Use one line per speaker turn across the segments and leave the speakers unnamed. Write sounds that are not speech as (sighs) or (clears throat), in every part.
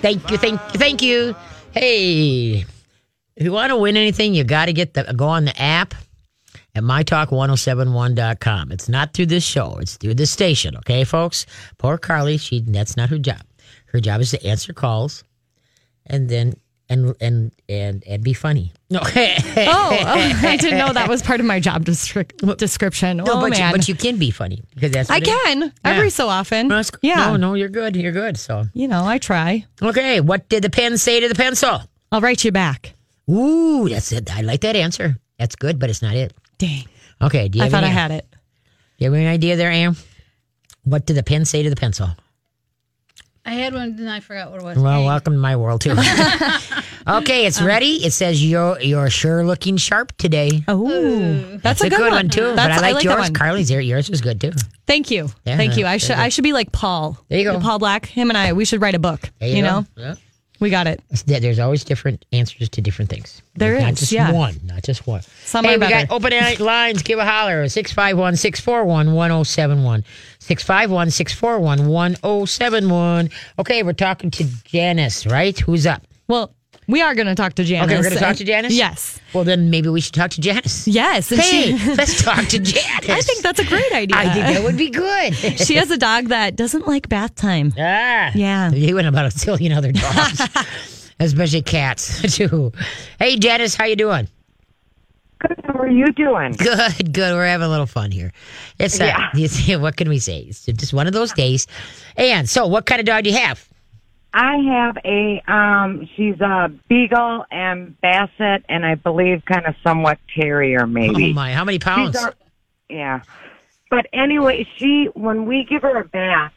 Thank you, thank you, thank you. Hey. If you want to win anything, you got to get the go on the app at mytalk1071.com. It's not through this show, it's through the station, okay, folks? Poor Carly, she that's not her job. Her job is to answer calls and then and and and and be funny. No. (laughs)
Oh, oh, I didn't know that was part of my job descri- description.
No,
oh
but,
man,
You, but you can be funny because that's
I
what it is.
can every so often.
No,
yeah,
No, no, you're good. You're good. So
you know, I try.
okay, what did the pen say to the pencil?
I'll write you back.
Ooh, that's it. I like that answer. That's good, but it's not it.
Dang,
Okay, do you
I thought I had it.
Do you have any idea there, Am? What did the pen say to the pencil?
I had one and I forgot what it was.
Well,
Dang.
welcome to my world too. (laughs) okay, it's ready. It says you're you're sure looking sharp today.
Oh, that's, a good,
one, too.
That's,
but I like,
that
yours.
one.
Carly's here. Yours was good too.
Thank you,
Yeah,
thank you. I should
you.
I should be like Paul.
There you go.
Paul Black. Him and I. We should write a book.
There
You,
you, go.
know,
Yeah.
We got it.
There's always different answers to different things.
There
not
is,
just
yeah.
one, not just one.
Some
hey, we
better.
got open line- (laughs) lines. Give a holler. 651 641 1071. 651 641 1071. Okay, we're talking to Janice, right? Who's up?
Well, we are going to talk to Janice.
Okay, we're going to talk to Janice?
Yes,
Well, then maybe we should talk to Janice.
yes. and
Hey,
she- (laughs)
let's talk to Janice.
I think that's a great idea.
I think that would be good. (laughs)
she has a dog that doesn't like bath time.
ah,
Yeah.
You and about a zillion other dogs, (laughs) especially cats too. Hey, Janice, how you doing?
Good. How are you doing?
Good, good. We're having a little fun here. It's uh,
Yeah.
you see, what can we say? It's just one of those days. And so, what kind of dog do you have?
I have a um she's a beagle and basset and I believe kind of somewhat terrier maybe.
Oh my, how many pounds?
A- yeah. But anyway, she when we give her a bath,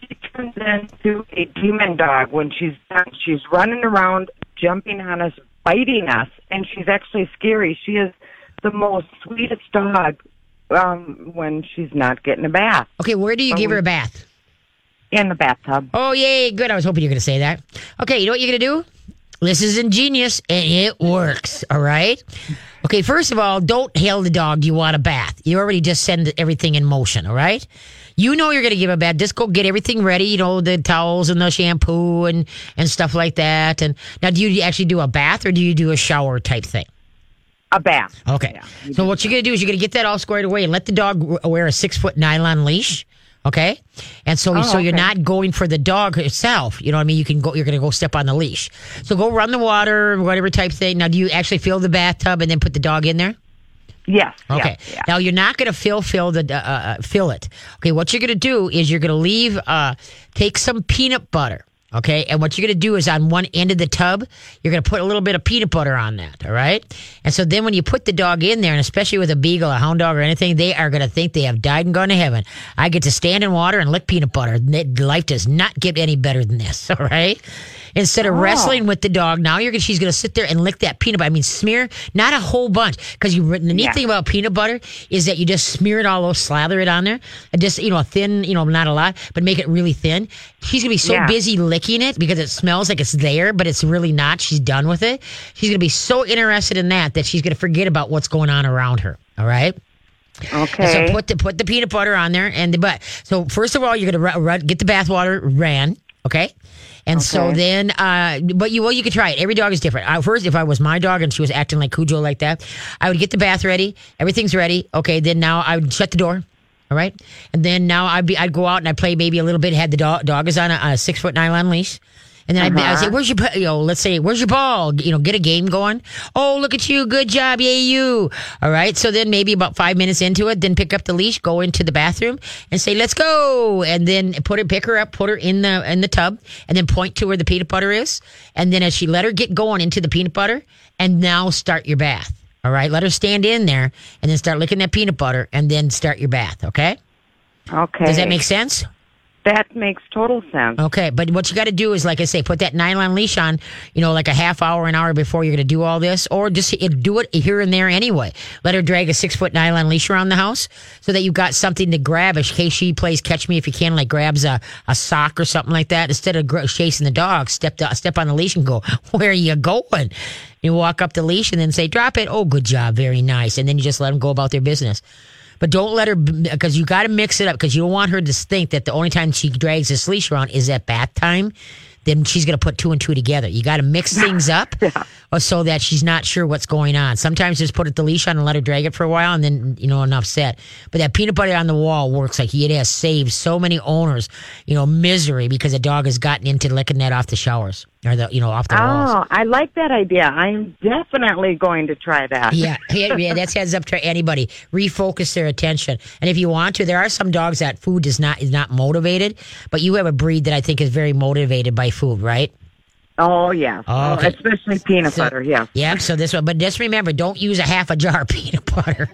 she turns into a demon dog when she's done. She's running around, jumping on us, biting us, and she's actually scary. She is the most sweetest dog um when she's not getting a bath
Okay, where do you give her a bath?
In the bathtub.
Oh, yay, good. I was hoping you were going to say that. Okay, you know what you're going to do? This is ingenious and it works, all right? Okay, first of all, don't hail the dog you want a bath. You already just send everything in motion, all right? You know you're going to give a bath. Just go get everything ready, you know, the towels and the shampoo and, and stuff like that. And now, do you actually do a bath or do you do a shower type thing?
A bath.
Okay. so what you're gonna do is you're gonna get that all squared away and let the dog wear a six foot nylon leash. Okay. And so so you're not going for the dog itself. You know what I mean? You can go. You're gonna go step on the leash. So go run the water, whatever type thing. Now, do you actually fill the bathtub and then put the dog in there?
Yes.
Okay.
yeah.
Now you're not going to fill fill the uh, uh, fill it. Okay. What you're going to do is you're going to leave. Uh, take some peanut butter. Okay. And what you're going to do is on one end of the tub, you're going to put a little bit of peanut butter on that. All right. And so then when you put the dog in there, and especially with a beagle, a hound dog, or anything, they are going to think they have died and gone to heaven. I get to stand in water and lick peanut butter. Life does not get any better than this. (laughs) All right. Instead of oh. wrestling with the dog, now you're gonna, she's going to sit there and lick that peanut butter. I mean, smear not a whole bunch because you the neat
Yeah.
thing about peanut butter is that you just smear it all over, slather it on there, and just you know a thin, you know, not a lot, but make it really thin. She's gonna be so
Yeah.
busy licking it because it smells like it's there, but it's really not. She's done with it. She's gonna be so interested in that that she's gonna forget about what's going on around her. All right. And
Okay.
So put the put the peanut butter on there and the but. So first of all, you're gonna ru- ru- get the bath water ran, okay? And so then, uh, but you well, you could try it. Every dog is different. I, first, if I was my dog and she was acting like Cujo like that, I would get the bath ready. Everything's ready. Okay. Then now I would shut the door. All right. And then now I'd be I'd go out and I'd play maybe a little bit. Had the dog dog is on a, a six foot nylon leash. And then I'd, I'd say, uh-huh. "Where's your, you know, let's say, where's your ball? You know, get a game going. Oh, look at you, good job, yay you! All right. So then maybe about five minutes into it, then pick up the leash, go into the bathroom, and say, "Let's go!" And then put her, pick her up, put her in the in the tub, and then point to where the peanut butter is. And then as she let her get going into the peanut butter, and now start your bath. All right. Let her stand in there, and then start licking that peanut butter, and then start your bath. Okay.
Okay.
Does that make sense?
That makes total sense.
Okay, but what you got to do is, like I say, put that nylon leash on, you know, like a half hour, an hour before you're going to do all this, or just do it here and there anyway. Let her drag a six foot nylon leash around the house so that you've got something to grab in case she plays catch me if you can, like grabs a, a sock or something like that. Instead of chasing the dog, step to, step on the leash and go, (laughs) where are you going? You walk up the leash and then say, drop it. Oh, good job. Very nice. And then you just let them go about their business. But don't let her because you got to mix it up because you don't want her to think that the only time she drags this leash around is at bath time. Then she's going to put two and two together. You got to mix (laughs) things up or uh, so that she's not sure what's going on. Sometimes just put the leash on and let her drag it for a while and then, you know, enough set. But that peanut butter on the wall works like it has saved so many owners, you know, misery because a dog has gotten into licking that off the showers or the, you know, off the walls.
Oh, I like that idea. I'm definitely going to try that.
Yeah, (laughs) yeah, yeah, that's heads up to anybody. Refocus their attention, and if you want to, there are some dogs that food is not is not motivated, but you have a breed that I think is very motivated by food, right?
Oh yeah,
Oh,
oh,
okay.
especially peanut
So-
butter. Yeah.
Yeah, so this one, but just remember, don't use a half a jar of (laughs) peanut butter.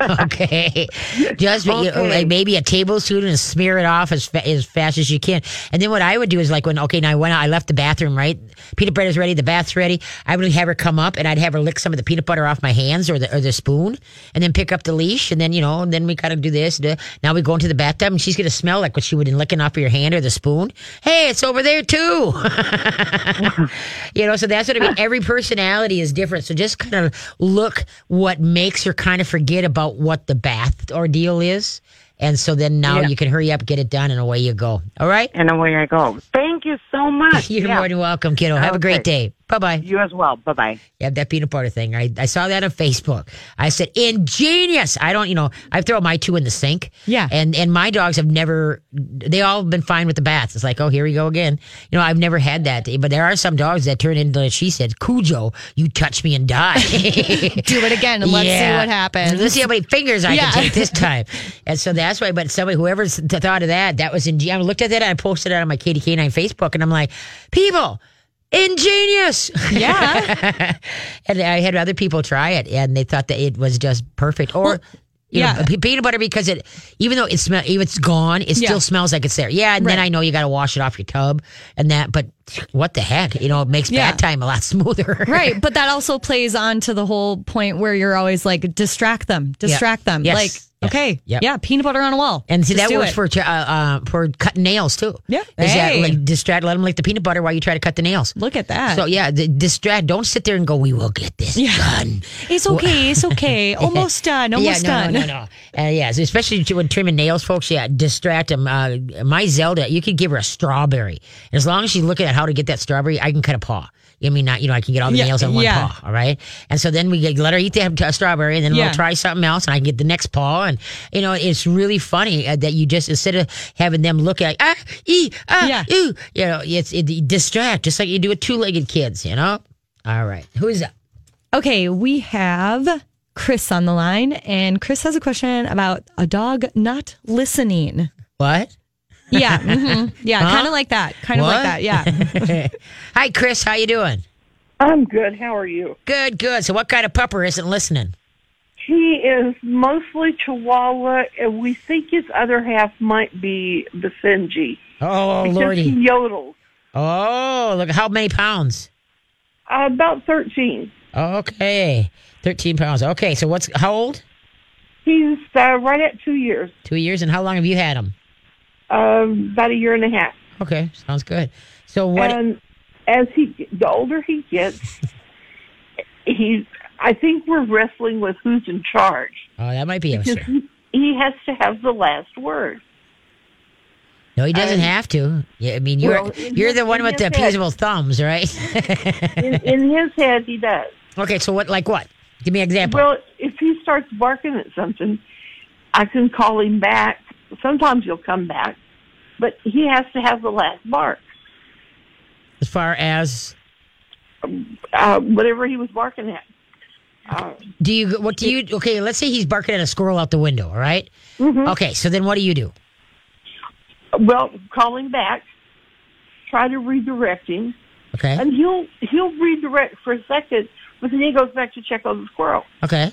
(laughs) okay, just you like maybe a tablespoon and smear it off as fa- as fast as you can. And then what I would do is like when okay, now when I left the bathroom, right, peanut butter's ready, the bath's ready. I would have her come up and I'd have her lick some of the peanut butter off my hands or the or the spoon, and then pick up the leash, and then you know, and then we kind of do this. do- Now we go into the bathtub, and she's gonna smell like what she would in licking off of your hand or the spoon. Hey, it's over there too. (laughs) (laughs) you know, so that's what I mean. Every personality is different. So just kind of look what makes her kind of forget about what the bath ordeal is. And so then now
Yeah.
you can hurry up, get it done, and away you go. All right?
And away I go. Thank you so much. (laughs)
You're
Yeah.
more than welcome, kiddo. Have a great day. Bye bye.
You as well. Bye bye.
Yeah, that peanut butter thing. I, I saw that on Facebook. I said, ingenious. I don't, you know, I throw my two in the sink.
Yeah.
And and my dogs have never, they all have been fine with the baths. It's like, oh, here we go again. You know, I've never had that. But there are some dogs that turn into, she said, Cujo, you touch me and die. (laughs)
Do it again and let's see what happens.
Let's see how many fingers I
Yeah.
can take this time. And so that's why, but somebody, whoever's th- thought of that, that was in, I looked at that and I posted it on my Katie K9 Facebook and I'm like, people, ingenious.
Yeah. (laughs)
and I had other people try it and they thought that it was just perfect. Or, you
yeah.
know, peanut butter because it, even though it smell, even it's gone, it
Yeah.
still smells like it's there. Yeah. And then I know you got to wash it off your tub and that, but what the heck? You know, it makes
Yeah.
bad time a lot (laughs) smoother.
right. But that also plays on to the whole point where you're always like, distract them, distract them.
Yes.
Like. Okay,
Yep.
yeah, peanut butter on a wall.
And see
Just
that works
it.
for uh, uh, for cutting nails too.
Yeah.
Is that like distract? Let them lick the peanut butter while you try to cut the nails.
Look at that.
So yeah, the, distract. Don't sit there and go. We will get this
Yeah.
done.
it's okay. It's okay. (laughs) Almost done. Almost
yeah, no,
done.
no, no, no. Uh, yeah, so especially when trimming nails, folks. Yeah, distract them. Uh, my Zelda, you could give her a strawberry. As long as she's looking at how to get that strawberry, I can cut a paw. I mean, not you know, I can get all the
Yeah,
nails on one
yeah.
paw. All right, and so then we get, let her eat that uh, strawberry, and then
Yeah.
we'll try something else, and I can get the next paw. And you know, it's really funny uh, that you just instead of having them look at ah, ee, ah,
Yeah.
ooh, you know, it's it, distract just like you do with two-legged kids. You know. All right, who's up?
Okay, we have Chris on the line, and Chris has a question about a dog not listening.
What?
Yeah, mhm. yeah,
Huh?
kind of like that. Kind of like that. Yeah. (laughs)
Hi, Chris. How you doing?
I'm good. How are you?
Good, good. So, what kind of pupper isn't listening?
He is mostly Chihuahua, and we think his other half might be Basenji.
Oh,
because
lordy.
he yodels.
Oh, look, how many pounds?
Uh, about 13.
Okay, thirteen pounds. Okay, so what's how old?
He's uh, right at two years,
Two years, and how long have you had him?
Um, about a year and a half.
Okay, sounds good. So what?
And as he, the older he gets, (laughs) he's. I think we're wrestling with who's in charge.
oh, that might be a
Because he, he has to have the last word.
No, he doesn't
um,
have to. Yeah, I mean, you're
well,
you're
his-
the one with the
head.
thumbs, right?
In, in his head, he does.
okay, so what? Like what? Give me an example.
Well, if he starts barking at something, I can call him back. Sometimes he'll come back, but he has to have the last bark.
as far as
Uh, whatever he was barking at. Uh,
do you? What do you? Okay, let's say he's barking at a squirrel out the window. All right?
Mm-hmm.
Okay, so then what do you do?
well, call him back. Try to redirect him,
Okay.
and he'll he'll redirect for a second, but then he goes back to check on the squirrel.
Okay.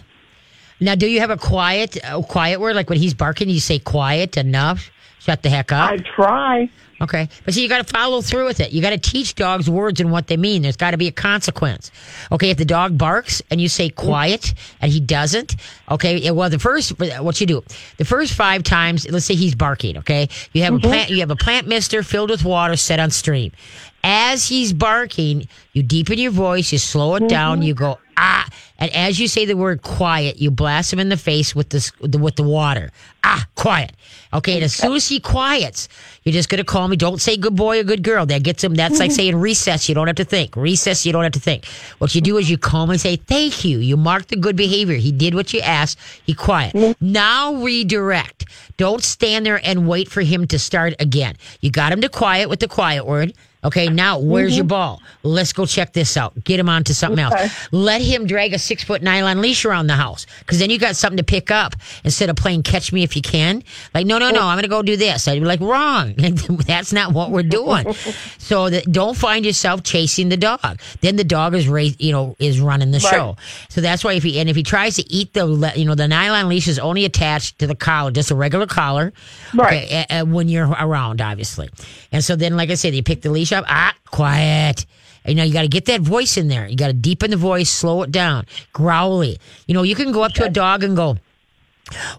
Now, do you have a quiet, a quiet word? Like when he's barking, you say quiet enough. Shut the heck up.
I try.
Okay. But see, you got to follow through with it. You got to teach dogs words and what they mean. There's got to be a consequence. Okay. If the dog barks and you say quiet and he doesn't, okay. Well, the first, what you do, the first five times, let's say he's barking, okay. You have a plant, you have a plant mister filled with water set on stream. As he's barking, you deepen your voice, you slow it down, you go, ah. And as you say the word quiet, you blast him in the face with this with the water. Ah, quiet. Okay, and as soon as he quiets, you're just gonna call me. Don't say good boy or good girl. That gets him. That's like (laughs) saying recess. You don't have to think. Recess. You don't have to think. What you do is you calm and say thank you. You mark the good behavior. He did what you asked. He quiet. Now redirect. Don't stand there and wait for him to start again. You got him to quiet with the quiet word. Okay, now where's your ball? Let's go check this out. Get him onto something else. Let him drag a six foot nylon leash around the house because then you got something to pick up instead of playing catch me if you can. Like, no, no, no, I'm going to go do this. I'd be like, wrong. (laughs) That's not what we're doing. (laughs) so that don't find yourself chasing the dog. Then the dog is raised, you know, is running the show. So that's why if he, and if he tries to eat the, you know, the nylon leash is only attached to the collar, just a regular collar.
Right.
Okay, a- a- when you're around, obviously. And so then, like I said, you pick the leash up. Ah, quiet. You know, you got to get that voice in there. You got to deepen the voice, slow it down, growly. You know, you can go up to a dog and go,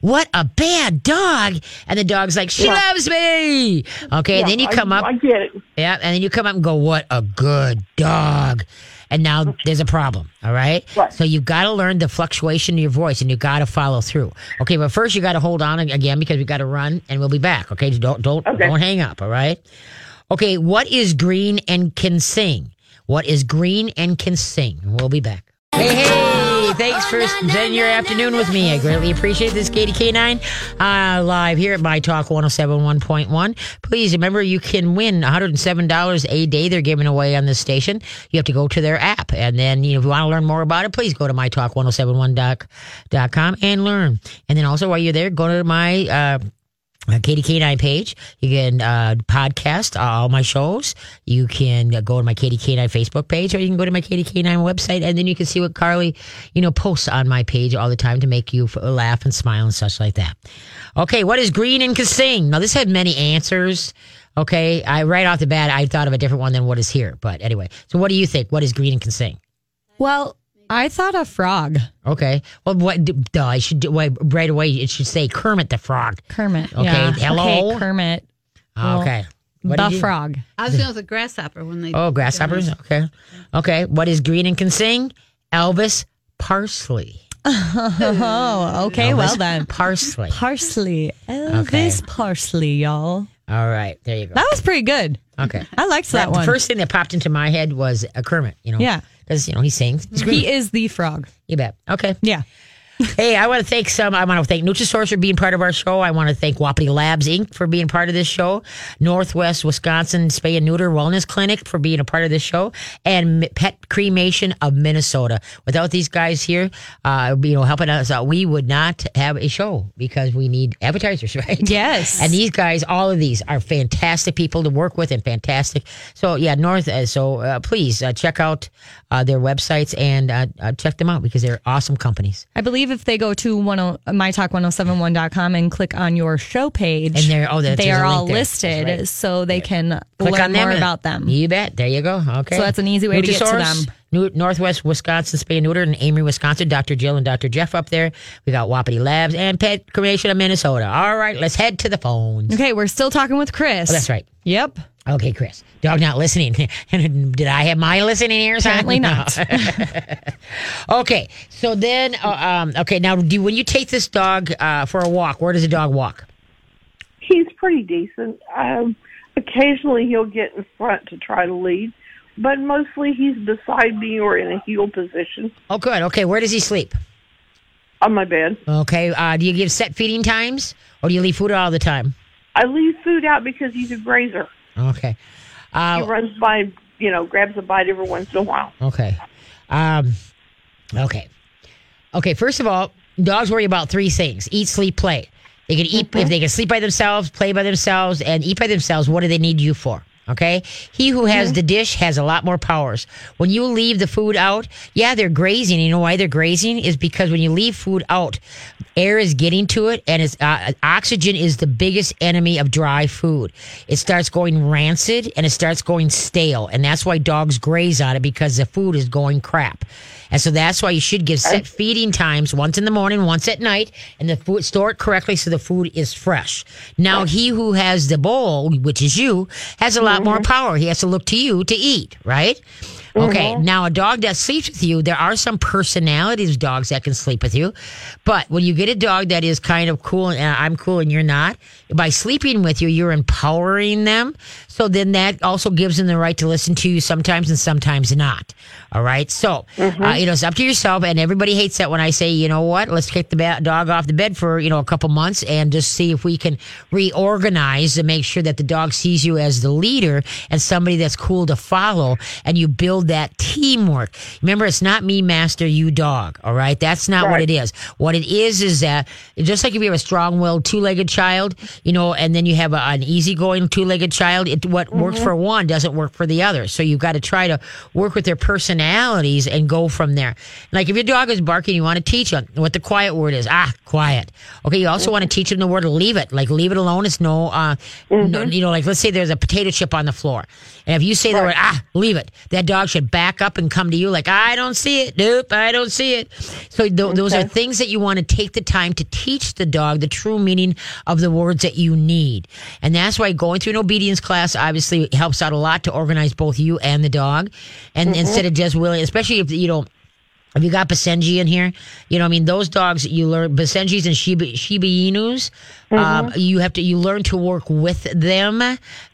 "What a bad dog!" And the dog's like, "She
Yeah.
loves me." Okay,
Yeah,
and then you
I-
come up,
I get it.
yeah, and then you come up and go, "What a good dog." And now there's a problem, all right?
Right.
So you've got to learn the fluctuation of your voice and you've got to follow through. Okay, but first you got to hold on again because we got to run and we'll be back, okay? Don't don't
Okay.
don't hang up, all right? Okay, what is green and can sing? What is green and can sing? We'll be back. Hey, hey, thanks for spending your afternoon with me. I greatly appreciate this, Katie K9, uh, live here at My Talk 1071.1. Please remember you can win $107 a day they're giving away on this station. You have to go to their app. And then, you know, if you want to learn more about it, please go to mytalk1071.com and learn. And then also while you're there, go to my, uh, uh, Katie K9 page. You can uh, podcast all my shows. You can go to my Katie K9 Facebook page, or you can go to my Katie K9 website, and then you can see what Carly, you know, posts on my page all the time to make you laugh and smile and such like that. Okay, what is green and can sing? Now this had many answers. Okay, I right off the bat I thought of a different one than what is here, but anyway. So what do you think? What is green and can sing?
Well, I thought a frog.
Okay, well, what? Duh, I should do, wait, right away. It should say Kermit the Frog.
Kermit.
Okay,
yeah.
hello?
Okay, Kermit. Ah,
okay, What
the
you-
frog.
I was going with the grasshopper when they.
Oh, grasshoppers. Okay. Okay. What is green and can sing? Elvis Parsley. (laughs)
Oh, okay.
Elvis
Well then.
Parsley.
Parsley. Elvis Parsley, y'all.
All right. There you go.
That was pretty good.
Okay.
I liked that,
the
one.
first thing that popped into my head was a Kermit. You know.
Yeah.
Because you know he sings. He's
he is the frog.
You bet. Okay.
Yeah.
Hey, I want to thank some. I want to thank Nutrisource for being part of our show. I want to thank Wapiti Labs Inc. for being part of this show. Northwest Wisconsin Spay and Neuter Wellness Clinic for being a part of this show, and Pet Cremation of Minnesota. Without these guys here, uh, you know, helping us out, we would not have a show because we need advertisers, (laughs) right?
Yes.
And these guys, all of these, are fantastic people to work with and fantastic. So yeah, North. Uh, so uh, please uh, check out uh, their websites and check them out because they're awesome companies.
I believe if they go to 10, mytalk1071.com and click on your show page,
And they're- oh, that's-
they are all listed
right.
so they can
Click
learn more about them.
You bet. There you go. Okay.
So that's an easy way to get to them.
New, Northwest Wisconsin Spay and Neuter in Amery, Wisconsin. Dr. Jill and Dr. Jeff up there. We got Wapiti Labs and Pet Cremation of Minnesota. All right, let's head to the phones.
Okay, we're still talking with Chris.
Oh, that's right.
Yep.
Okay, Chris. Dog not listening. (laughs) Did I have my listening ears on?
Apparently
No. (laughs)
not. (laughs)
okay, so then, uh, um, okay, now do when you take this dog uh, for a walk, where does the dog walk?
He's pretty decent. Um, occasionally he'll get in front to try to lead, but mostly he's beside me or in a heel position
Oh, good. Okay, where does he sleep?
on my bed.
Okay, uh, do you give set feeding times, or do you leave food all the time?
I leave food out because he's a grazer.
Okay.
He
Uh,
runs by, you know, grabs a bite every once in a while.
okay. Um, okay. Okay. First of all, dogs worry about three things: eat, sleep, play. They can eat if they can sleep by themselves, play by themselves, and eat by themselves. What do they need you for? Okay. He who has the dish has a lot more powers. When you leave the food out, yeah, they're grazing. You know why they're grazing is because when you leave food out, air is getting to it, and it's uh, oxygen is the biggest enemy of dry food. It starts going rancid and it starts going stale, and that's why dogs graze on it because the food is going crap. And so that's why you should give set feeding times once in the morning, once at night, and the food store it correctly so the food is fresh. Now he who has the bowl, which is you, has a lot got more power. He has to look to you to eat, right? Okay, now a dog that sleeps with you, there are some personalities of dogs that can sleep with you. But when you get a dog that is kind of cool and uh, I'm cool and you're not, by sleeping with you, you're empowering them. So then that also gives them the right to listen to you sometimes and sometimes not. All right. So, uh, you know, it's up to yourself. And everybody hates that when I say, you know what, let's kick the ba- dog off the bed for, you know, a couple months and just see if we can reorganize and make sure that the dog sees you as the leader and somebody that's cool to follow. And you build that teamwork. Remember, it's not me, master, you dog. All right. That's not what it is. What it is is that just like if you have a strong willed two legged child, you know, and then you have a, an easygoing two legged child, it, what works for one doesn't work for the other. So you've got to try to work with their personalities and go from there. Like if your dog is barking, you want to teach them what the quiet word is. Ah, quiet. Okay. You also want to teach them the word leave it. Like leave it alone. It's no, uh, no, you know, like let's say there's a potato chip on the floor. And if you say the word, ah, leave it, that dog should back up and come to you like, I don't see it. Nope, I don't see it. So th- those are things that you want to take the time to teach the dog the true meaning of the words that you need. And that's why going through an obedience class obviously helps out a lot to organize both you and the dog. And mm-hmm. instead of just willing, especially if you don't, have you got Basenji in here? You know, I mean, those dogs you learn Basenjis and Shiba Shiba Inus. Um, you have to you learn to work with them.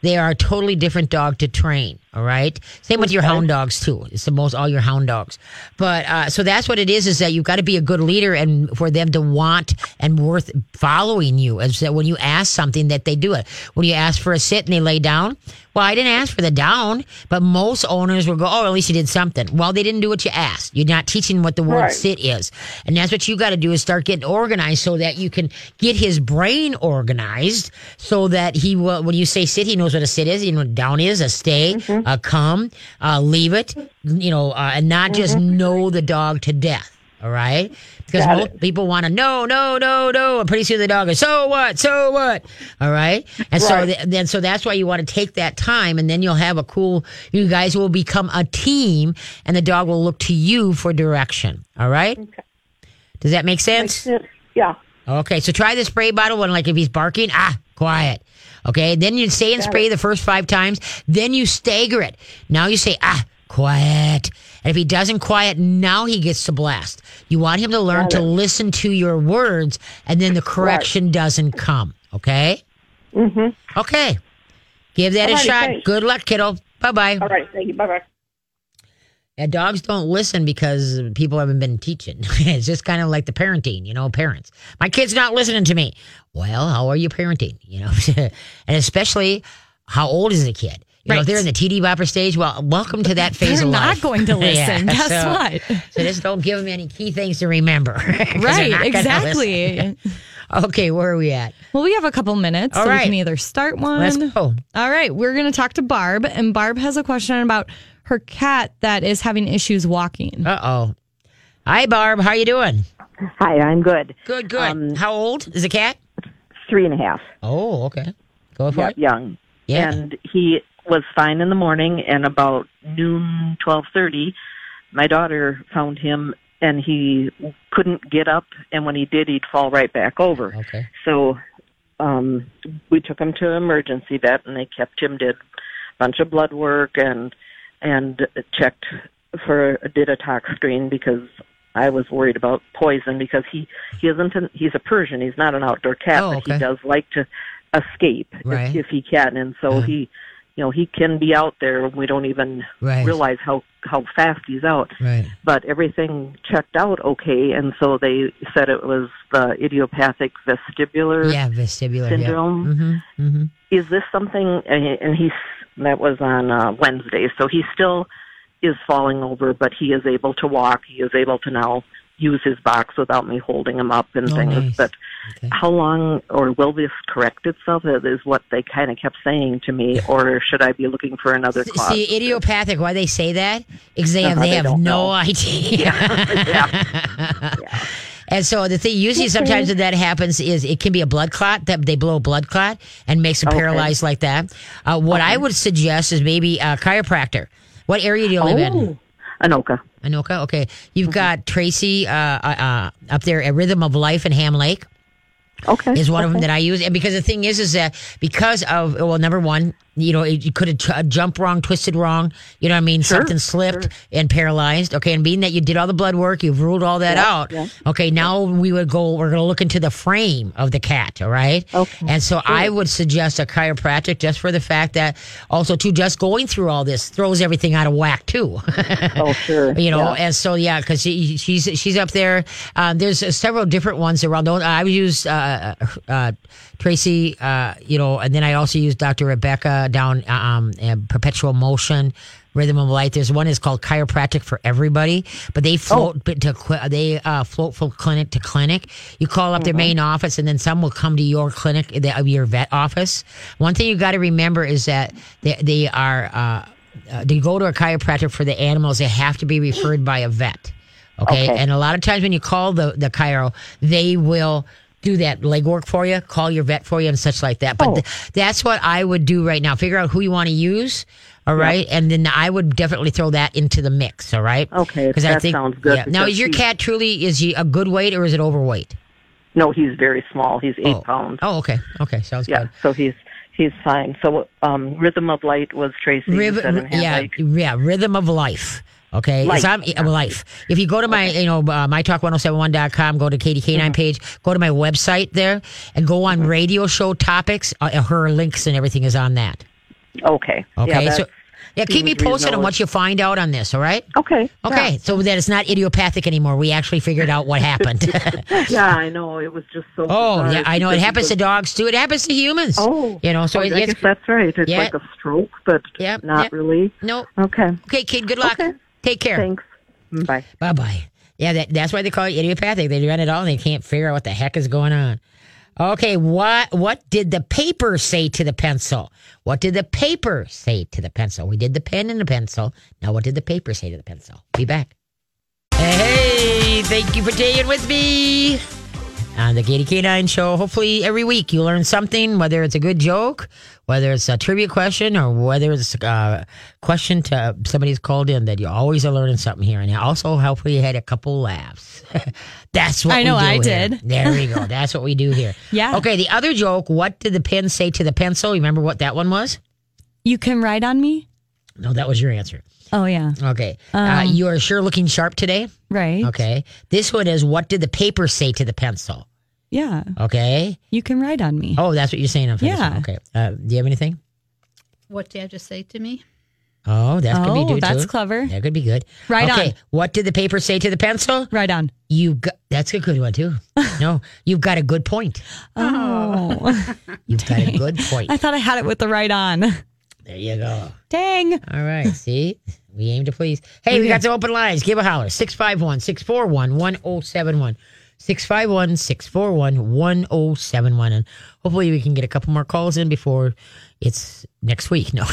They are a totally different dog to train. All right. Same with your hound dogs too. It's the most all your hound dogs. But uh, so that's what it is. Is that you've got to be a good leader and for them to want and worth following you. Is that when you ask something that they do it. When you ask for a sit and they lay down. Well, I didn't ask for the down, but most owners will go, "Oh, at least you did something." Well, they didn't do what you asked. You're not teaching what the word
Right.
sit is, and that's what you got to do is start getting organized so that you can get his brain organized, so that he will. When you say sit, he knows what a sit is. You know, down is a stay,
Mm-hmm.
a come, uh, leave it. You know, uh, and not just know the dog to death. All right, because people want to no, no, no, no, and pretty soon the dog is so what, so what. All right, and so th- then so that's why you want to take that time, and then you'll have a cool. You guys will become a team, and the dog will look to you for direction. All right. Does that make sense?
Yeah.
Okay, so try the spray bottle when, like, if he's barking, ah, quiet. Okay, then you say and spray the first five times. Then you stagger it. Now you say, ah, quiet. And if he doesn't quiet, now he gets to blast. You want him to learn to listen to your words, and then the correction doesn't come. Okay. Mm-hmm. Okay. Give that a shot.
thanks.
Good luck, kiddo. Bye bye.
All right. Thank you. Bye bye.
Yeah, dogs don't listen because people haven't been teaching. (laughs) it's just kind of like the parenting, you know, parents. My kid's not listening to me. Well, how are you parenting? You know, (laughs) and especially how old is the kid? You know, if they're in the TD bopper stage, well, welcome to that (laughs) phase
They're
of
not going to (laughs)
Yeah,
listen. Guess
so-
what?
So just don't give them any key things to remember. (laughs)
Right, exactly.
Okay, where are we at?
Well, we have a couple minutes,
All
so
right.
we can either start one.
Let's go.
All right, we're going to talk to Barb, and Barb has a question about her cat that is having issues walking.
Uh oh. Hi, Barb. How you doing?
Hi, I'm good.
Good, good.
Um,
how old is the cat?
Three and a half.
Oh, okay. Go for
Yeah,
it.
young.
Yeah.
And he was fine in the morning, and about noon, twelve thirty, my daughter found him, and he couldn't get up. And when he did, he'd fall right back over.
Okay.
So um, we took him to emergency vet, and they kept him. Did a bunch of blood work and and checked for did a tox screen because I was worried about poison because he he isn't an, he's a Persian. He's not an outdoor cat,
Oh,
but he does like to escape
Right.
if, if he can, and so
Uh-huh.
he. You know, he can be out there. We don't even
Right.
realize how how fast he's out
Right.
but everything checked out okay, and so they said it was the idiopathic vestibular.
Yeah, vestibular
Syndrome.
Yeah. Mm-hmm. Mm-hmm.
Is this something? And he's that was on uh, Wednesday, so he still is falling over, but he is able to walk. He is able to now use his box without me holding him up and
Oh,
things.
nice.
But
Okay.
how long, or will this correct itself? Is what they kind of kept saying to me, or should I be looking for another cause?
See, idiopathic. Why they say that? Because they have they
they
have no
know. (laughs)
idea. (laughs) And so the thing usually sometimes when that happens is it can be a blood clot that they blow a blood clot and makes them
Okay.
paralyzed like that. Uh, what I would suggest is maybe a chiropractor. What area do you live in?
Anoka.
Anoka. Okay, you've got Tracy uh, uh, uh, up there at Rhythm of Life in Ham Lake.
Okay.
is one of them that I use. And because the thing is, is that because of well, number one, you know, you could have ch- jumped wrong, twisted wrong. You know what I mean? Something slipped and paralyzed. Okay. And being that you did all the blood work, you've ruled all that out. Okay. Now we would go, we're going to look into the frame of the cat. All right.
Okay.
And so I would suggest a chiropractic just for the fact that also too, just going through all this throws everything out of whack too. (laughs)
Oh, sure.
you know, and so yeah, because she, she's she's up there. Uh, there's uh, several different ones around. Don't- I use uh, uh, Tracy, uh, you know, and then I also use Dr. Rebecca down um, in Perpetual Motion. Rhythm of Light. There's one is called Chiropractic for Everybody, but they float but to they uh, float from clinic to clinic. You call up their main office, and then some will come to your clinic, your vet office. One thing you got to remember is that they they are. Uh, uh, to go to a chiropractor for the animals, they have to be referred by a vet. Okay?
Okay.
And a lot of times when you call the, the chiro, they will do that legwork for you, call your vet for you, and such like that. But
Oh.
th- that's what I would do right now. Figure out who you want to use. All right. And then I would definitely throw that into the mix. All right.
Okay,
Because
that sounds good
Yeah.
Now,
is your cat truly, is he a good weight or is it overweight?
No, he's very small. He's eight
oh.
pounds.
Oh, okay. Okay. Sounds
Yeah,
good.
so he's he's fine. So um, Rhythm of Light was Tracy. you
Rhythm,
said in
yeah, yeah, rhythm of life. Okay,
Life.
On, uh, life. If you go to my, you know, uh, mytalk1071.com, go to Katie K9
Mm-hmm.
page, go to my website there, and go on radio show topics. Uh, her links and everything is on that.
Okay.
Okay,
Yeah,
so yeah, keep me posted on what you find out on this. All right.
Okay.
Okay,
Yeah.
so that it's not idiopathic anymore. We actually figured out what happened. (laughs) (laughs)
Yeah, I know. It was just so.
oh,
bizarre
yeah, I know. It happens to dogs too. It happens to humans.
Oh,
you know. So
oh,
it,
I
it's
guess that's right. It's
Yeah.
like a stroke, but
yeah,
not really.
no.
Okay.
Okay, kid. Good luck.
Okay.
Take care.
Thanks. Bye.
Bye bye. Yeah, that, that's why they call it idiopathic. They run it all and they can't figure out what the heck is going on. Okay, what what did the paper say to the pencil? What did the paper say to the pencil? We did the pen and the pencil. Now, what did the paper say to the pencil? Be back. Hey, thank you for staying with me on the Katie K9 show. Hopefully, every week you learn something, whether it's a good joke, whether it's a trivia question, or whether it's a question to somebody's called in, that you always are learning something here. And also, hopefully, you had a couple laughs. (laughs) That's what
I know
we do
I
here.
did.
There we go. (laughs) That's what we do here.
Yeah.
Okay, the other joke, what did the pen say to the pencil? You remember what that one was?
You can write on me?
No, that was your answer.
Oh, yeah.
Okay. uh,
Um,
you are sure looking sharp today.
Right.
Okay. This one is what did the paper say to the pencil?
Yeah.
Okay.
You can write on me.
Oh, that's what you're saying. on Facebook.
Yeah.
Okay. Uh, do you have anything?
What did you have to say to me?
Oh, that could be
Oh,
good
that's
too.
clever.
That could be good.
Right
okay.
on.
What did the paper say to the pencil?
Right on.
You got. That's a good one too. (laughs) no, you've got a good point.
Oh.
You've got a (laughs) good point.
I thought I had it with the right on.
There you go.
Dang.
All right. (laughs) See, we aim to please. Hey, we got some open lines. Give a holler. 651 641 1071. 651 641 1071. And hopefully we can get a couple more calls in before it's next week. (laughs) No.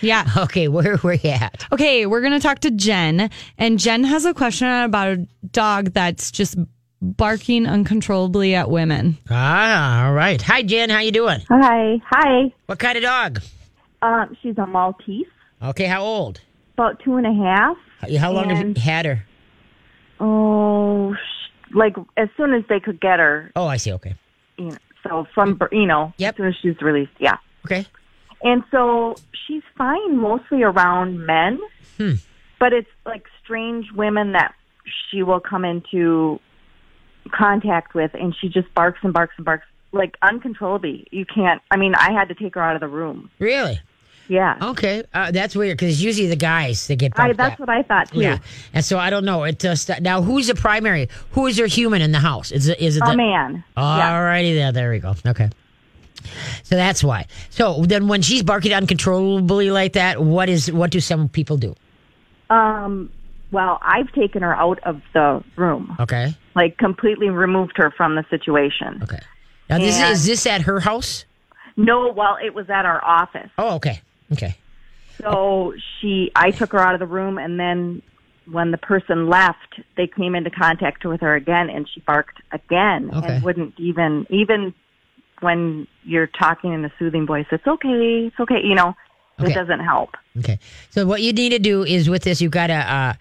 Yeah. (laughs)
Okay, where where you at?
Okay, we're going to talk to Jen. And Jen has a question about a dog that's just barking uncontrollably at women.
Ah, all right. Hi, Jen. How you doing?
Hi. Hi.
What kind of dog?
Um, she's a Maltese,
Okay, how old?
about two and a half.
How, how long have you had her?
Oh, sh- like as soon as they could get her,
Oh, I see. Okay.
you know, so from you know,
Yep.
as soon as she's released, yeah.
Okay.
And so she's fine mostly around men,
Hmm.
but it's like strange women that she will come into contact with, and she just barks and barks and barks like uncontrollably. You can't. I mean, I had to take her out of the room.
Really?
Yeah,
Okay. Uh, that's weird because it's usually the guys that get
I, that's
at.
what I thought too.
Yeah, and so I don't know. It just now who's the primary? Who is your human in the house? Is it is it
A
the
man.
All
yeah.
righty there. There we go. Okay. So that's why. So then, when she's barking uncontrollably like that, what is what do some people do?
Um, well, I've taken her out of the room,
Okay.
like completely removed her from the situation.
Okay. Now this
And-
is this at her house?
No, well, it was at our office.
Oh, okay. Okay.
So she, I took her out of the room, and then when the person left, they came into contact with her again, and she barked again
Okay.
and wouldn't even, even when you're talking in a soothing voice, it's okay, it's okay, you know,
Okay.
it doesn't help.
Okay. So what you need to do is with this, you've got to uh,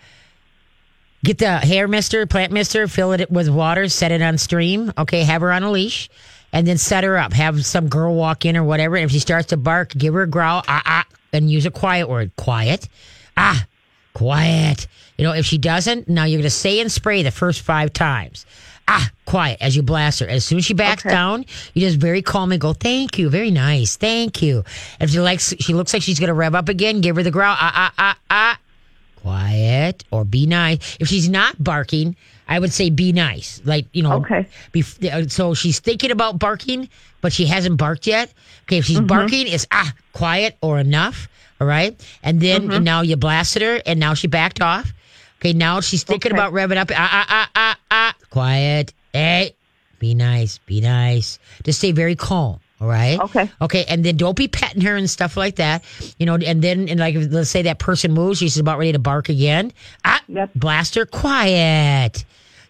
get the hair mister, plant mister, fill it with water, set it on stream. Okay, have her on a leash. And then set her up. Have some girl walk in or whatever. And if she starts to bark, give her a growl, ah, ah, and use a quiet word. Quiet. Ah, quiet. You know, if she doesn't, now you're going to say and spray the first five times. Ah, quiet as you blast her. As soon as she backs down, you just very calmly go, "Thank you, very nice, thank you." If she likes, she looks like she's going to rev up again. Give her the growl. Ah, ah, ah, ah. Quiet or be nice. If she's not barking, I would say be nice. Like you know,
Okay.
Bef- uh, so she's thinking about barking, but she hasn't barked yet. Okay, if she's barking, it's ah, quiet or enough. All right, and then and now you blasted her, and now she backed off. Okay, now she's thinking
Okay.
about revving up. Ah, ah, ah, ah, ah. Quiet. Hey, be nice. Be nice. Just stay very calm. All right.
Okay.
Okay, and then don't be petting her and stuff like that. You know, and then and like let's say that person moves, she's about ready to bark again. Ah,
Yep.
blast her. Quiet.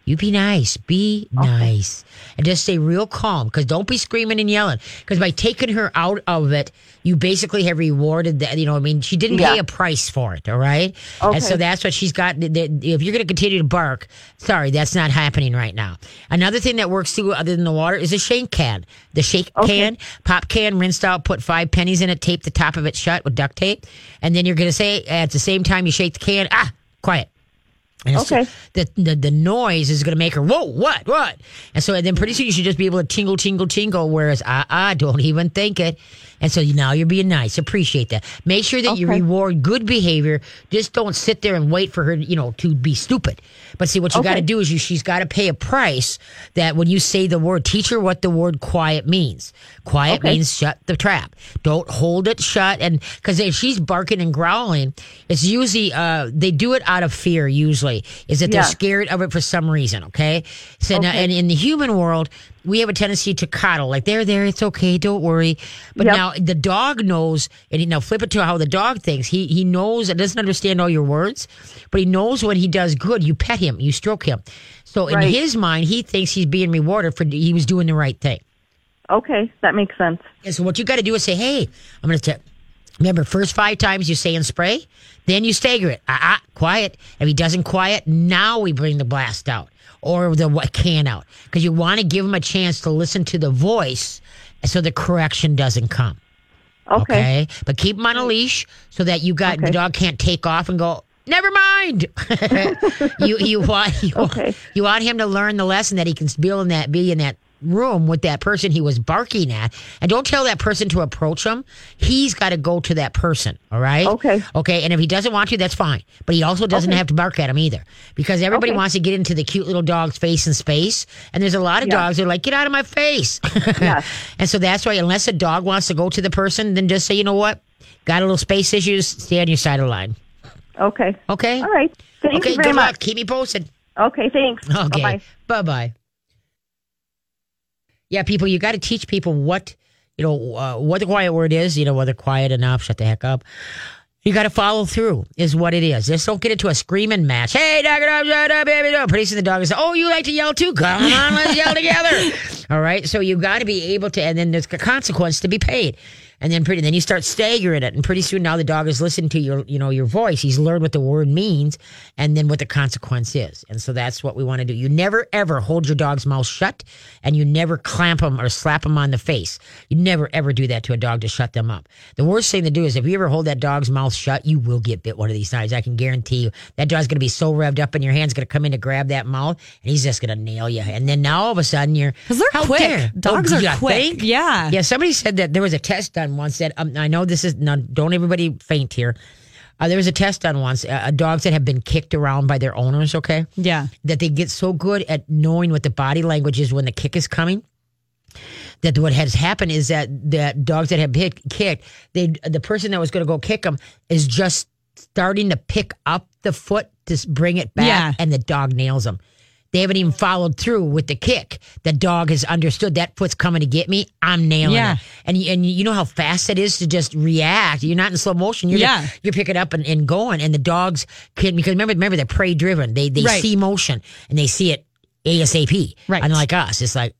You be nice. Be nice. And just stay real calm because don't be screaming and yelling. Because by taking her out of it, you basically have rewarded that. You know, I mean, she didn't pay a price for it. All right. Okay. And so that's what she's got. If you're going to continue to bark, sorry, that's not happening right now. Another thing that works too, other than the water, is a shake can. The shake can, pop can, rinsed out, put five pennies in it, tape the top of it shut with duct tape. And then you're going to say at the same time you shake the can, ah, quiet. And
Okay.
the, the the noise is going to make her whoa what what and so then pretty soon you should just be able to tingle tingle tingle whereas ah ah don't even think it and so now you're being nice. Appreciate that. Make sure that you reward good behavior. Just don't sit there and wait for her you know to be stupid. But see what you got to do is you she's got to pay a price that when you say the word teach her what the word quiet means. Quiet
Okay.
means shut the trap. Don't hold it shut. And because if she's barking and growling it's usually uh they do it out of fear usually is that they're scared of it for some reason okay? So now and in the human world we have a tendency to coddle like they're there it's okay don't worry but
Yep.
now the dog knows and you know flip it to how the dog thinks he he knows and doesn't understand all your words but he knows when he does good you pet him you stroke him so in his mind he thinks he's being rewarded for he was doing the right thing
Okay, that makes sense.
and so what you got to do is say, "Hey, I'm going to." Remember, first five times you say and spray, then you stagger it. Ah, ah, quiet. If he doesn't quiet, now we bring the blast out or the can out because you want to give him a chance to listen to the voice, so the correction doesn't come.
Okay.
But keep him on a leash so that you got the dog can't take off and go. Never mind. (laughs) you you want (laughs) you,
Okay.
you want him to learn the lesson that he can be in that be in that room with that person he was barking at, and don't tell that person to approach him. He's got to go to that person. All right.
Okay.
Okay. And if he doesn't want to, that's fine. But he also doesn't have to bark at him either, because everybody
Okay.
wants to get into the cute little dog's face and space, and there's a lot of
Yeah.
dogs that are like, "Get out of my face." (laughs)
Yes.
And so that's why, unless a dog wants to go to the person, then just say, you know what, got a little space issues, stay on your side of the line.
Okay.
Okay.
All right. Thank
okay.
you very
good
much.
luck. Keep me posted.
Okay, thanks.
Okay.
Bye-bye.
Bye bye. Yeah, people, you got to teach people what you know uh, what the quiet word is. You know whether quiet enough, shut the heck up. You got to follow through, is what it is. Just don't get into a screaming match. Hey, dog it up, shut up, baby. No. Pretty soon the dog is, oh, you like to yell too? Come on, let's yell together. (laughs) All right. So you got to be able to, and then there's a consequence to be paid. And then pretty, then you start staggering it, and pretty soon now the dog is listening to your, you know, your voice. He's learned what the word means, and then what the consequence is. And so that's what we want to do. You never ever hold your dog's mouth shut, and you never clamp them or slap them on the face. You never ever do that to a dog to shut them up. The worst thing to do is if you ever hold that dog's mouth shut, you will get bit one of these times. I can guarantee you. That dog's going to be so revved up, and your hand's going to come in to grab that mouth, and he's just going to nail you. And then now all of a sudden you're
because they're quick.
dare- oh,
Dogs
Oh,
are quick.
think?
Yeah.
Yeah, somebody said that there was a test done once that um, I know this is now don't everybody faint here. Uh, there was a test done once. Uh, uh, dogs that have been kicked around by their owners, okay,
Yeah.
that they get so good at knowing what the body language is when the kick is coming. That what has happened is that that dogs that have hit, kicked, they the person that was going to go kick them is just starting to pick up the foot to bring it back,
Yeah.
and the dog nails them. They haven't even followed through with the kick. The dog has understood that foot's coming to get me. I'm nailing
Yeah.
it. And and you know how fast it is to just react. You're not in slow motion. You're
Yeah.
just, you're picking up and, and going. And the dogs can because remember remember they're prey driven. They they
Right.
see motion and they see it ASAP.
Right.
Unlike us, it's like,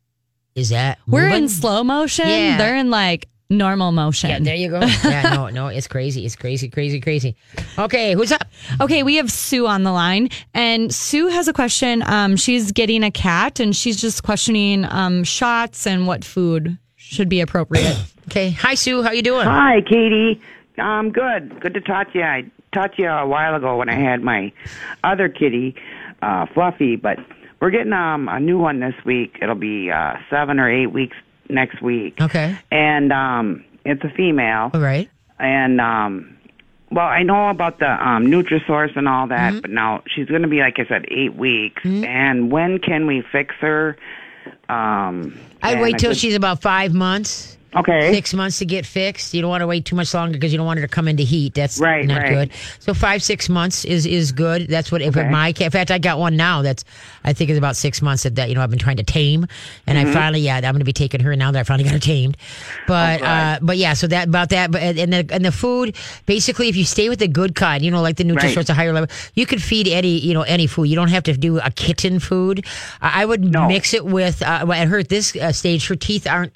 is that
We're in slow motion.
Yeah.
They're in like normal motion.
Yeah, there you go. (laughs) Yeah, no, no, it's crazy. It's crazy, crazy, crazy. Okay, who's up?
Okay, we have Sue on the line, and Sue has a question. Um, she's getting a cat, and she's just questioning um, shots and what food should be appropriate. (coughs)
Okay, hi Sue, how you doing?
Hi, Katie. I'm um, good. Good to talk to you. I talked to you a while ago when I had my other kitty, uh, Fluffy, but we're getting um a new one this week. It'll be uh seven or eight weeks next week.
Okay,
And um it's a female.
all right.
And um well, I know about the um Nutrisource and all that,
Mm-hmm.
but now she's going to be like I said 8 weeks. And when can we fix her? Um
I'd wait till
could-
she's about five months.
Okay.
Six months to get fixed. You don't want to wait too much longer because you don't want her to come into heat. That's
Right,
not
right.
good. So five, six months is is good. That's what if
Okay.
my cat. In fact, I got one now. That's I think is about six months that, that you know I've been trying to tame, and
Mm-hmm.
I finally yeah I'm going to be taking her now that I finally got her tamed. But
Oh,
uh, but yeah, so that about that. But and the and the food basically, if you stay with the good kind, you know, like the Nutrisource,
Right.
a higher level, you could feed any you know any food. You don't have to do a kitten food. I I would
No.
mix it with. Uh, at her at this uh, stage, her teeth aren't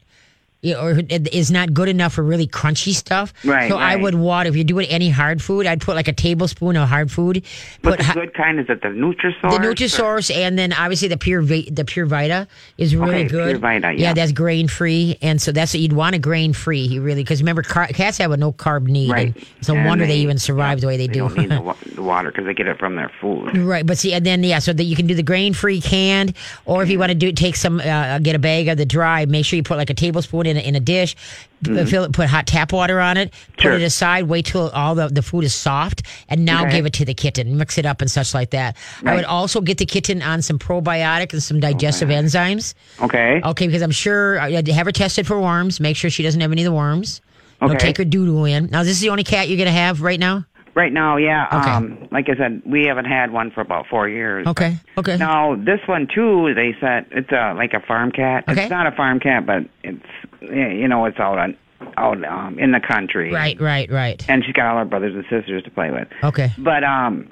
or it is not good enough for really crunchy stuff.
Right,
So I would water if you're doing any hard food. I'd put like a tablespoon of hard food.
But
Put
the good kind is it the Nutrisource?
the
or-
Nutrisource and then obviously the pure the pure Vita is really
Okay,
good.
Pure Vita, yeah.
yeah that's grain free, and so that's what you'd want a grain free. You really because remember car- cats have a no carb need.
Right.
and It's a
And
wonder they, even survive
yeah,
the way they, do.
don't need the, (laughs) wa- the water because they get it from their food.
Right, but see, and then yeah, so that you can do the grain free canned, or if you want to do take some, uh, get a bag of the dry. Make sure you put like a tablespoon in a, in a dish, p- fill it, put hot tap water on it, put
Mm-hmm. Sure.
it aside, wait till all the, the food is soft, and now
Okay.
give it to the kitten, mix it up and such like that. I would also get the kitten on some probiotic and some digestive enzymes.
Okay.
Okay, because I'm sure uh, have her tested for worms. Make sure she doesn't have any of the worms. Don't
Okay.
take her doo doo in. Now, this is the only cat you're gonna have right now.
Right now, yeah.
Okay.
Um, like I said, we haven't had one for about four years.
Okay, okay.
Now this one too, they said it's a like a farm cat.
Okay.
It's not a farm cat, but it's you know it's out on out um in the country.
Right, right, right.
And she's got all her brothers and sisters to play with.
Okay.
But um,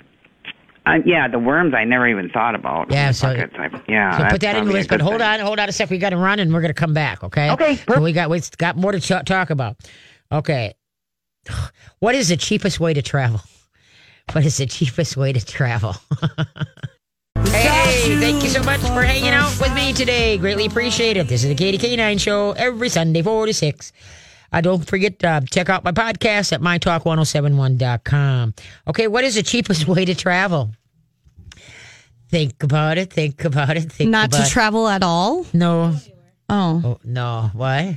uh, yeah, the worms I never even thought about.
Yeah, so-
Buckets, I- yeah.
So put that in the list. But hold on, hold on a sec. We got to run, and we're going to come back. Okay.
Okay,
So we got we got more to ch- talk about. Okay. (sighs) What is the cheapest way to travel? What is the cheapest way to travel? (laughs) hey, thank you so much for hanging out with me today. Greatly appreciate it. This is the Katie K9 Show every Sunday, 4 to 6. Uh, don't forget to uh, check out my podcast at mytalk1071.com. Okay, what is the cheapest (laughs) way to travel? Think about it. Think about it. Think
Not
about
to travel at all.
No.
Oh,
Oh, no. What?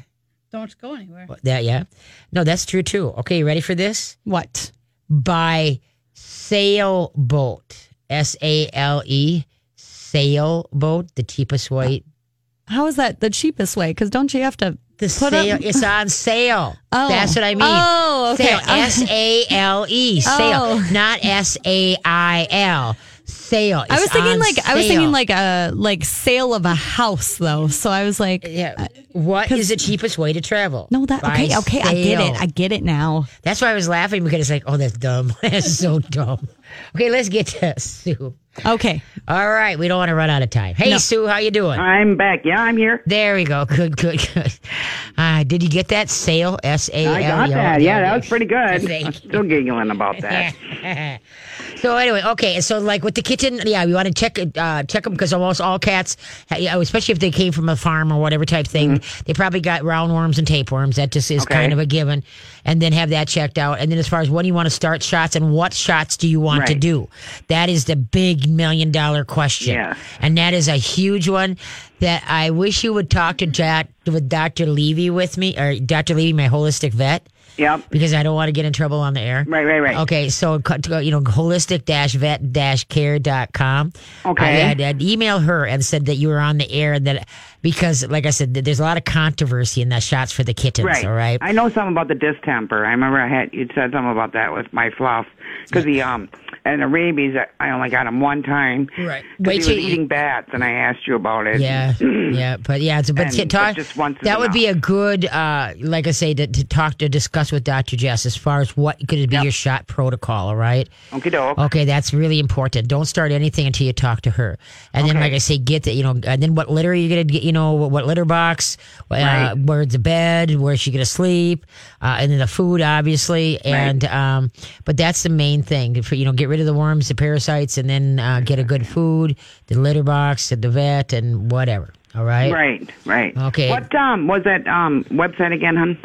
Don't go anywhere.
That, yeah. No, that's true too. Okay, you ready for this?
what?
By sailboat. S A L E. Sailboat. The cheapest way.
How is that the cheapest way? Because don't you have to
The
put
sail.
up?
It's on sale. (laughs)
Oh.
That's what I mean.
Oh, okay.
Sail. S A L E. Sail. (laughs)
Oh.
Not S A I L. Sail.
I was thinking like I was thinking like a like sale of a house though. So I was like,
Yeah. Uh, what is the cheapest way to travel?
no, that
By
okay, okay, I get it, I get it now.
That's why I was laughing because it's like, oh, that's dumb. (laughs) that's so dumb. Okay, let's get to Sue.
Okay,
All right, we don't want to run out of time. Hey,
No.
Sue, how you doing?
I'm back. Yeah, I'm here.
There we go. Good, good, good. Uh, did you get that? Sail, S A L.
I got that. Yeah, that was pretty good. I'm still giggling about that. (laughs)
so anyway, okay. So like with the kitten, yeah, we want to check it, uh, check them because almost all cats, ha- you know, especially if they came from a farm or whatever type thing, they probably got roundworms and tapeworms. That just is
Okay.
kind of a given. And then have that checked out. And then as far as when do you want to start shots and what shots do you want to do, that is the big million dollar question.
Yeah.
And that is a huge one that I wish you would talk to Jack with Dr. Levy with me or Dr. Levy, my holistic vet
Yep.
because I don't want to get in trouble on the air.
Right, right, right.
Okay, so co- to go, you know, holistic vet care.com.
Okay.
I had, I'd email her and said that you were on the air and that because, like I said, there's a lot of controversy in the shots for the kittens.
Right.
All right.
I know something about the distemper. I remember I had you'd said something about that with my fluff because he um and the rabies. I only got him one time.
Right. Wait
he was eating bats, and I asked you about it.
Yeah, (clears throat) yeah, but yeah, it's, but
And-
talk,
but just once
that would be a good, uh, like I say, to, to talk to discuss with Dr. Jess as far as what could be
Yep.
your shot protocol. All right.
Okay, doke.
Okay, that's really important. Don't start anything until you talk to her. And then, like I say, get the, you know, and then what litter are you to get, you know, what, what litter box, uh,
Right.
where's the bed, where's she gonna sleep, uh, and then the food, obviously, and um, but that's the main thing for you know, get rid of the worms, the parasites, and then uh, get a good food, the litter box, the vet, and whatever. All right.
Right, right.
Okay.
What um was that um website again, hun?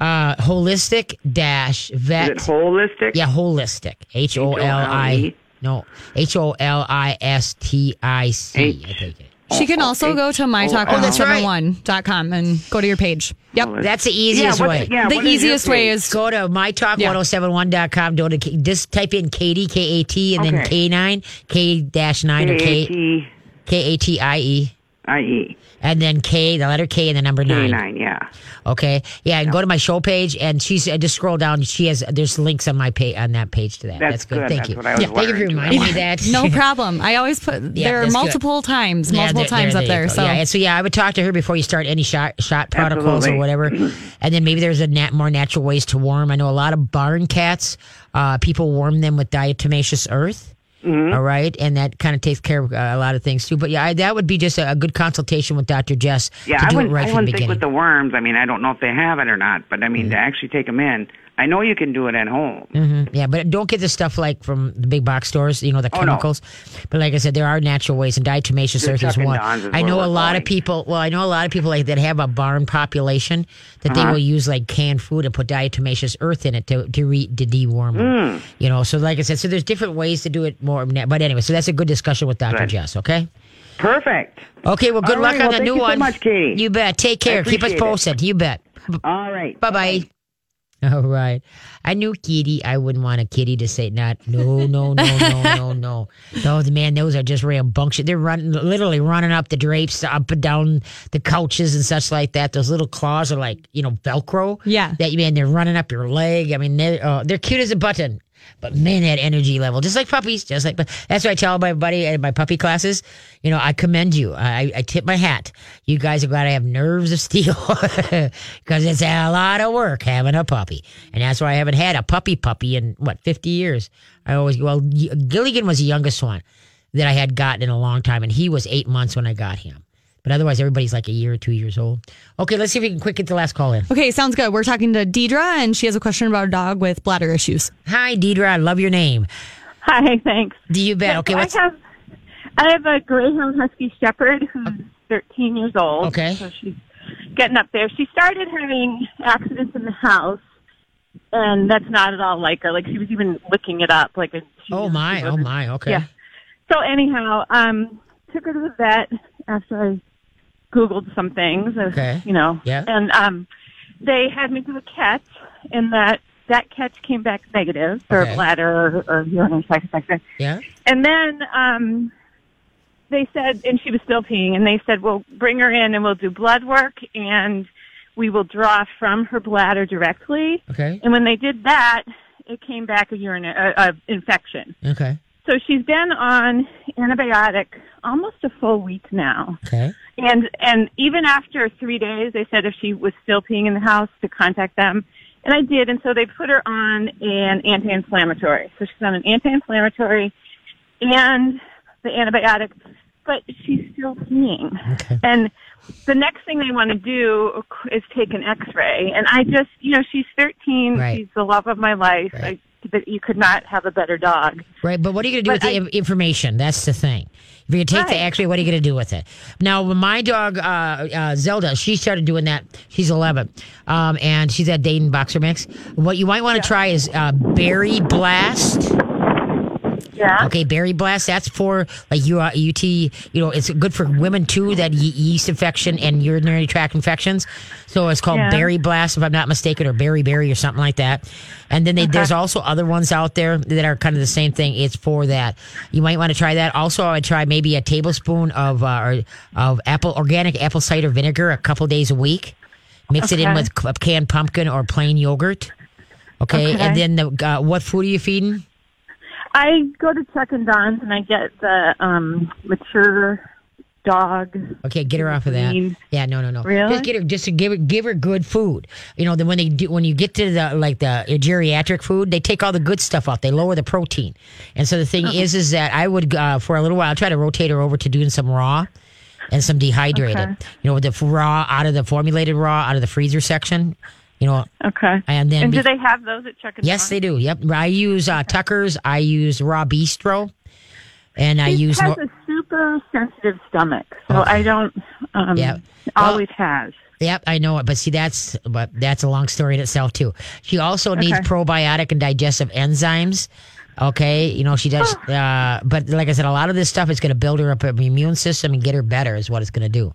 Uh, holistic dash vet.
Is it holistic?
Yeah, holistic. H O L I. No, H O L I S T I C. I take it.
She can oh, also go to mytalk1071.com and go to your page. Yep.
That's the
Yeah,
easiest
what-
way.
yeah,
the
what is your
easiest way is
Go to mytalk1071.com. Go to just type in Katie K A T and then K nine K dash nine or K
K
K A T I E
I E
and then K the letter K and the number
K
nine.
nine. Yeah.
Okay, yeah, and go to my show page and she's uh, just scroll down. She has there's links on my page on that page to that.
That's
good.
good.
Thank
That's
you.
what I was
yeah, thank you for
wondering,
reminding me that. (laughs)
no (laughs) problem. I always put
Yeah,
there are
that's good.
multiple times,
Yeah,
multiple
there-
times
there-
up
there you
there.
go.
So
yeah, and so yeah, I would talk to her before you start any shot shot protocols or
Absolutely.
whatever, (clears throat) and then maybe there's a nat- more natural ways to warm. I know a lot of barn cats. Uh, people warm them with diatomaceous earth.
Mm-hmm.
all right, and that kind of takes care of uh, a lot of things too. But yeah, I, that would be just a, a good consultation with Dr. Jess
Yeah,
to
I
do
wouldn't,
right
I
from the
wouldn't think
beginning.
with the worms. I mean, I don't know if they have it or not, but I mean, to actually take them in, I know you can do it at home.
Mhm, Yeah, but don't get the stuff like from the big box stores, you know, the
Oh, no.
chemicals. But like I said, there are natural ways, and diatomaceous earth is one. I know a lot of people. Well, I know a lot of people like that have a barn population that they
Uh-huh.
will use like canned food and put diatomaceous earth in it to to, re, to deworm.
Mm.
You know, so like I said, so there's different ways to do it more. But anyway, so that's a good discussion with Dr.
Good.
Jess. Okay.
Perfect.
Okay. Well, good
All
luck
right,
on
well,
the new
you so
one.
much, Katie.
You bet. Take care. Keep us
appreciate it.
posted. You bet.
All right.
Bye bye. (laughs) All right. I knew Kitty. I wouldn't want a kitty to say not. No, no, no, no, no, no. (laughs) Those man, those are just rambunctious. They're running, literally running up the drapes, up and down the couches and such like that. Those little claws are like you know Velcro.
Yeah.
That man, they're running up your leg. I mean, they're uh, they're cute as a button. But man, that energy level, just like puppies, just like. But that's what I tell my buddy at my puppy classes. You know, I commend you. I, I tip my hat. You guys have got to have nerves of steel (laughs) because it's a lot of work having a puppy, and that's why I haven't had a puppy puppy in what fifty years. I always well, Gilligan was the youngest one that I had gotten in a long time, and he was eight months when I got him. But otherwise, everybody's like a year or two years old. Okay, let's see if we can quick get the last call in.
Okay, sounds good. We're talking to Deidre, and she has a question about a dog with bladder issues.
Hi, Deidre. I love your name.
Hi, thanks.
Do you bet? Okay,
I have I have a Greyhound Husky Shepherd who's 13 years old.
Okay.
So she's getting up there. She started having accidents in the house, and that's not at all like her. Like she was even looking it up. Like a, she
Oh my,
she
oh my. Okay.
Yeah. So anyhow, um, took her to the vet after I googled some things. uh,
Okay.
You know.
Yeah.
And um, they had me do a catch, and that that catch came back negative for
Okay.
bladder or, or urinary tract infection.
Yeah.
And then um, they said, and she was still peeing, and they said, "Well, bring her in, and we'll do blood work, and we will draw from her bladder directly."
Okay.
And when they did that, it came back a urinary uh, uh, infection.
Okay.
So she's been on antibiotic almost a full week now.
Okay.
And and even after three days, they said if she was still peeing in the house to contact them, and I did. And so they put her on an anti-inflammatory. So she's on an anti-inflammatory and the antibiotic, but she's still peeing.
Okay.
And the next thing they want to do is take an X-ray. And I just, you know, she's 13.
Right.
She's the love of my life.
Right.
I, but you could not have a better dog.
Right, but what are you going to do
But
with the
I-
in- information? That's the thing. If you take the
Right.
X-ray, what are you going to do with it? Now, my dog uh, uh, Zelda, she started doing that. She's 11, um, and she's at Dayton Boxer Mix. What you might want to try is uh, Berry Blast.
Yeah.
Okay, berry blast. That's for like uh, UT. You know, it's good for women too. That ye- yeast infection and urinary tract infections. So it's called
Yeah.
berry blast, if I'm not mistaken, or berry berry or something like that. And then they, there's also other ones out there that are kind of the same thing. It's for that. You might want to try that. Also, I would try maybe a tablespoon of uh, of apple organic apple cider vinegar a couple days a week. Mix it in with canned pumpkin or plain yogurt. Okay,
Okay.
and then the uh, what food are you feeding?
I go to Chuck and Don's and I get the um mature dog.
Okay, get her off of that. Yeah, no, no, no.
Really?
Just get her, just to give her, give her good food. You know, then when they do, when you get to the like the geriatric food, they take all the good stuff out. They lower the protein, and so the thing is, is that I would uh, for a little while try to rotate her over to doing some raw. and some dehydrated.
Okay.
You know, with the raw out of the formulated raw out of the freezer section. You know,
Okay.
and then
And
be-
do they have those at Chuck and
yes, they do. Yep, I use uh, Tucker's. I use Raw Bistro, and I use
has
no-
a super sensitive stomach, so. I don't. Um,
Yeah. Well-
always has.
Yep, I know it, but see, that's but that's a long story in itself too. She also needs probiotic and digestive enzymes. Okay, you know she does, uh, but like I said, a lot of this stuff is going to build her up her immune system and get her better. Is what it's going to do.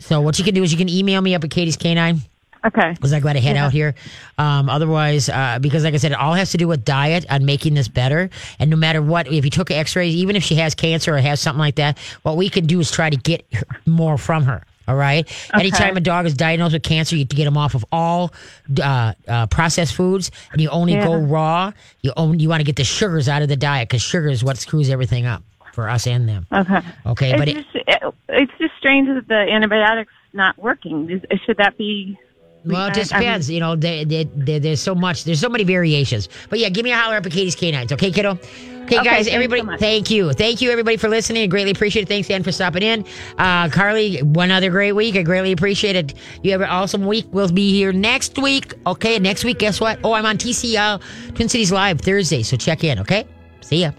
So what you can do is you can email me up at Katie's Canine.
Okay.
Because I got to head out here. Um, otherwise, uh, because like I said, it all has to do with diet and making this better. And no matter what, if you took X-rays, even if she has cancer or has something like that, what we can do is try to get more from her. All right. Okay. Anytime a dog is diagnosed with cancer, you get them off of all uh, uh, processed foods, and you only go
Yeah.
raw. You only you want to get the sugars out of the diet because sugar is what screws everything up for us and them.
Okay.
Okay,
It's
but
just it, it's just strange that the antibiotics not working. Is- Should that be?
Well, it just
I- I'm-
depends. you know, they, they, they, there's so much. There's so many variations. But yeah, give me a holler up at Katie's Canines. Okay, kiddo? Okay,
Okay,
guys, everybody,
so
thank you. Thank you, everybody, for listening. I greatly appreciate it. Thanks, Dan, for stopping in. Uh, Carly, one other great week. I greatly appreciate it. You have an awesome week. We'll be here next week. Okay, next week, guess what? Oh, I'm on TCL Twin Cities Live Thursday, so check in, okay? See ya.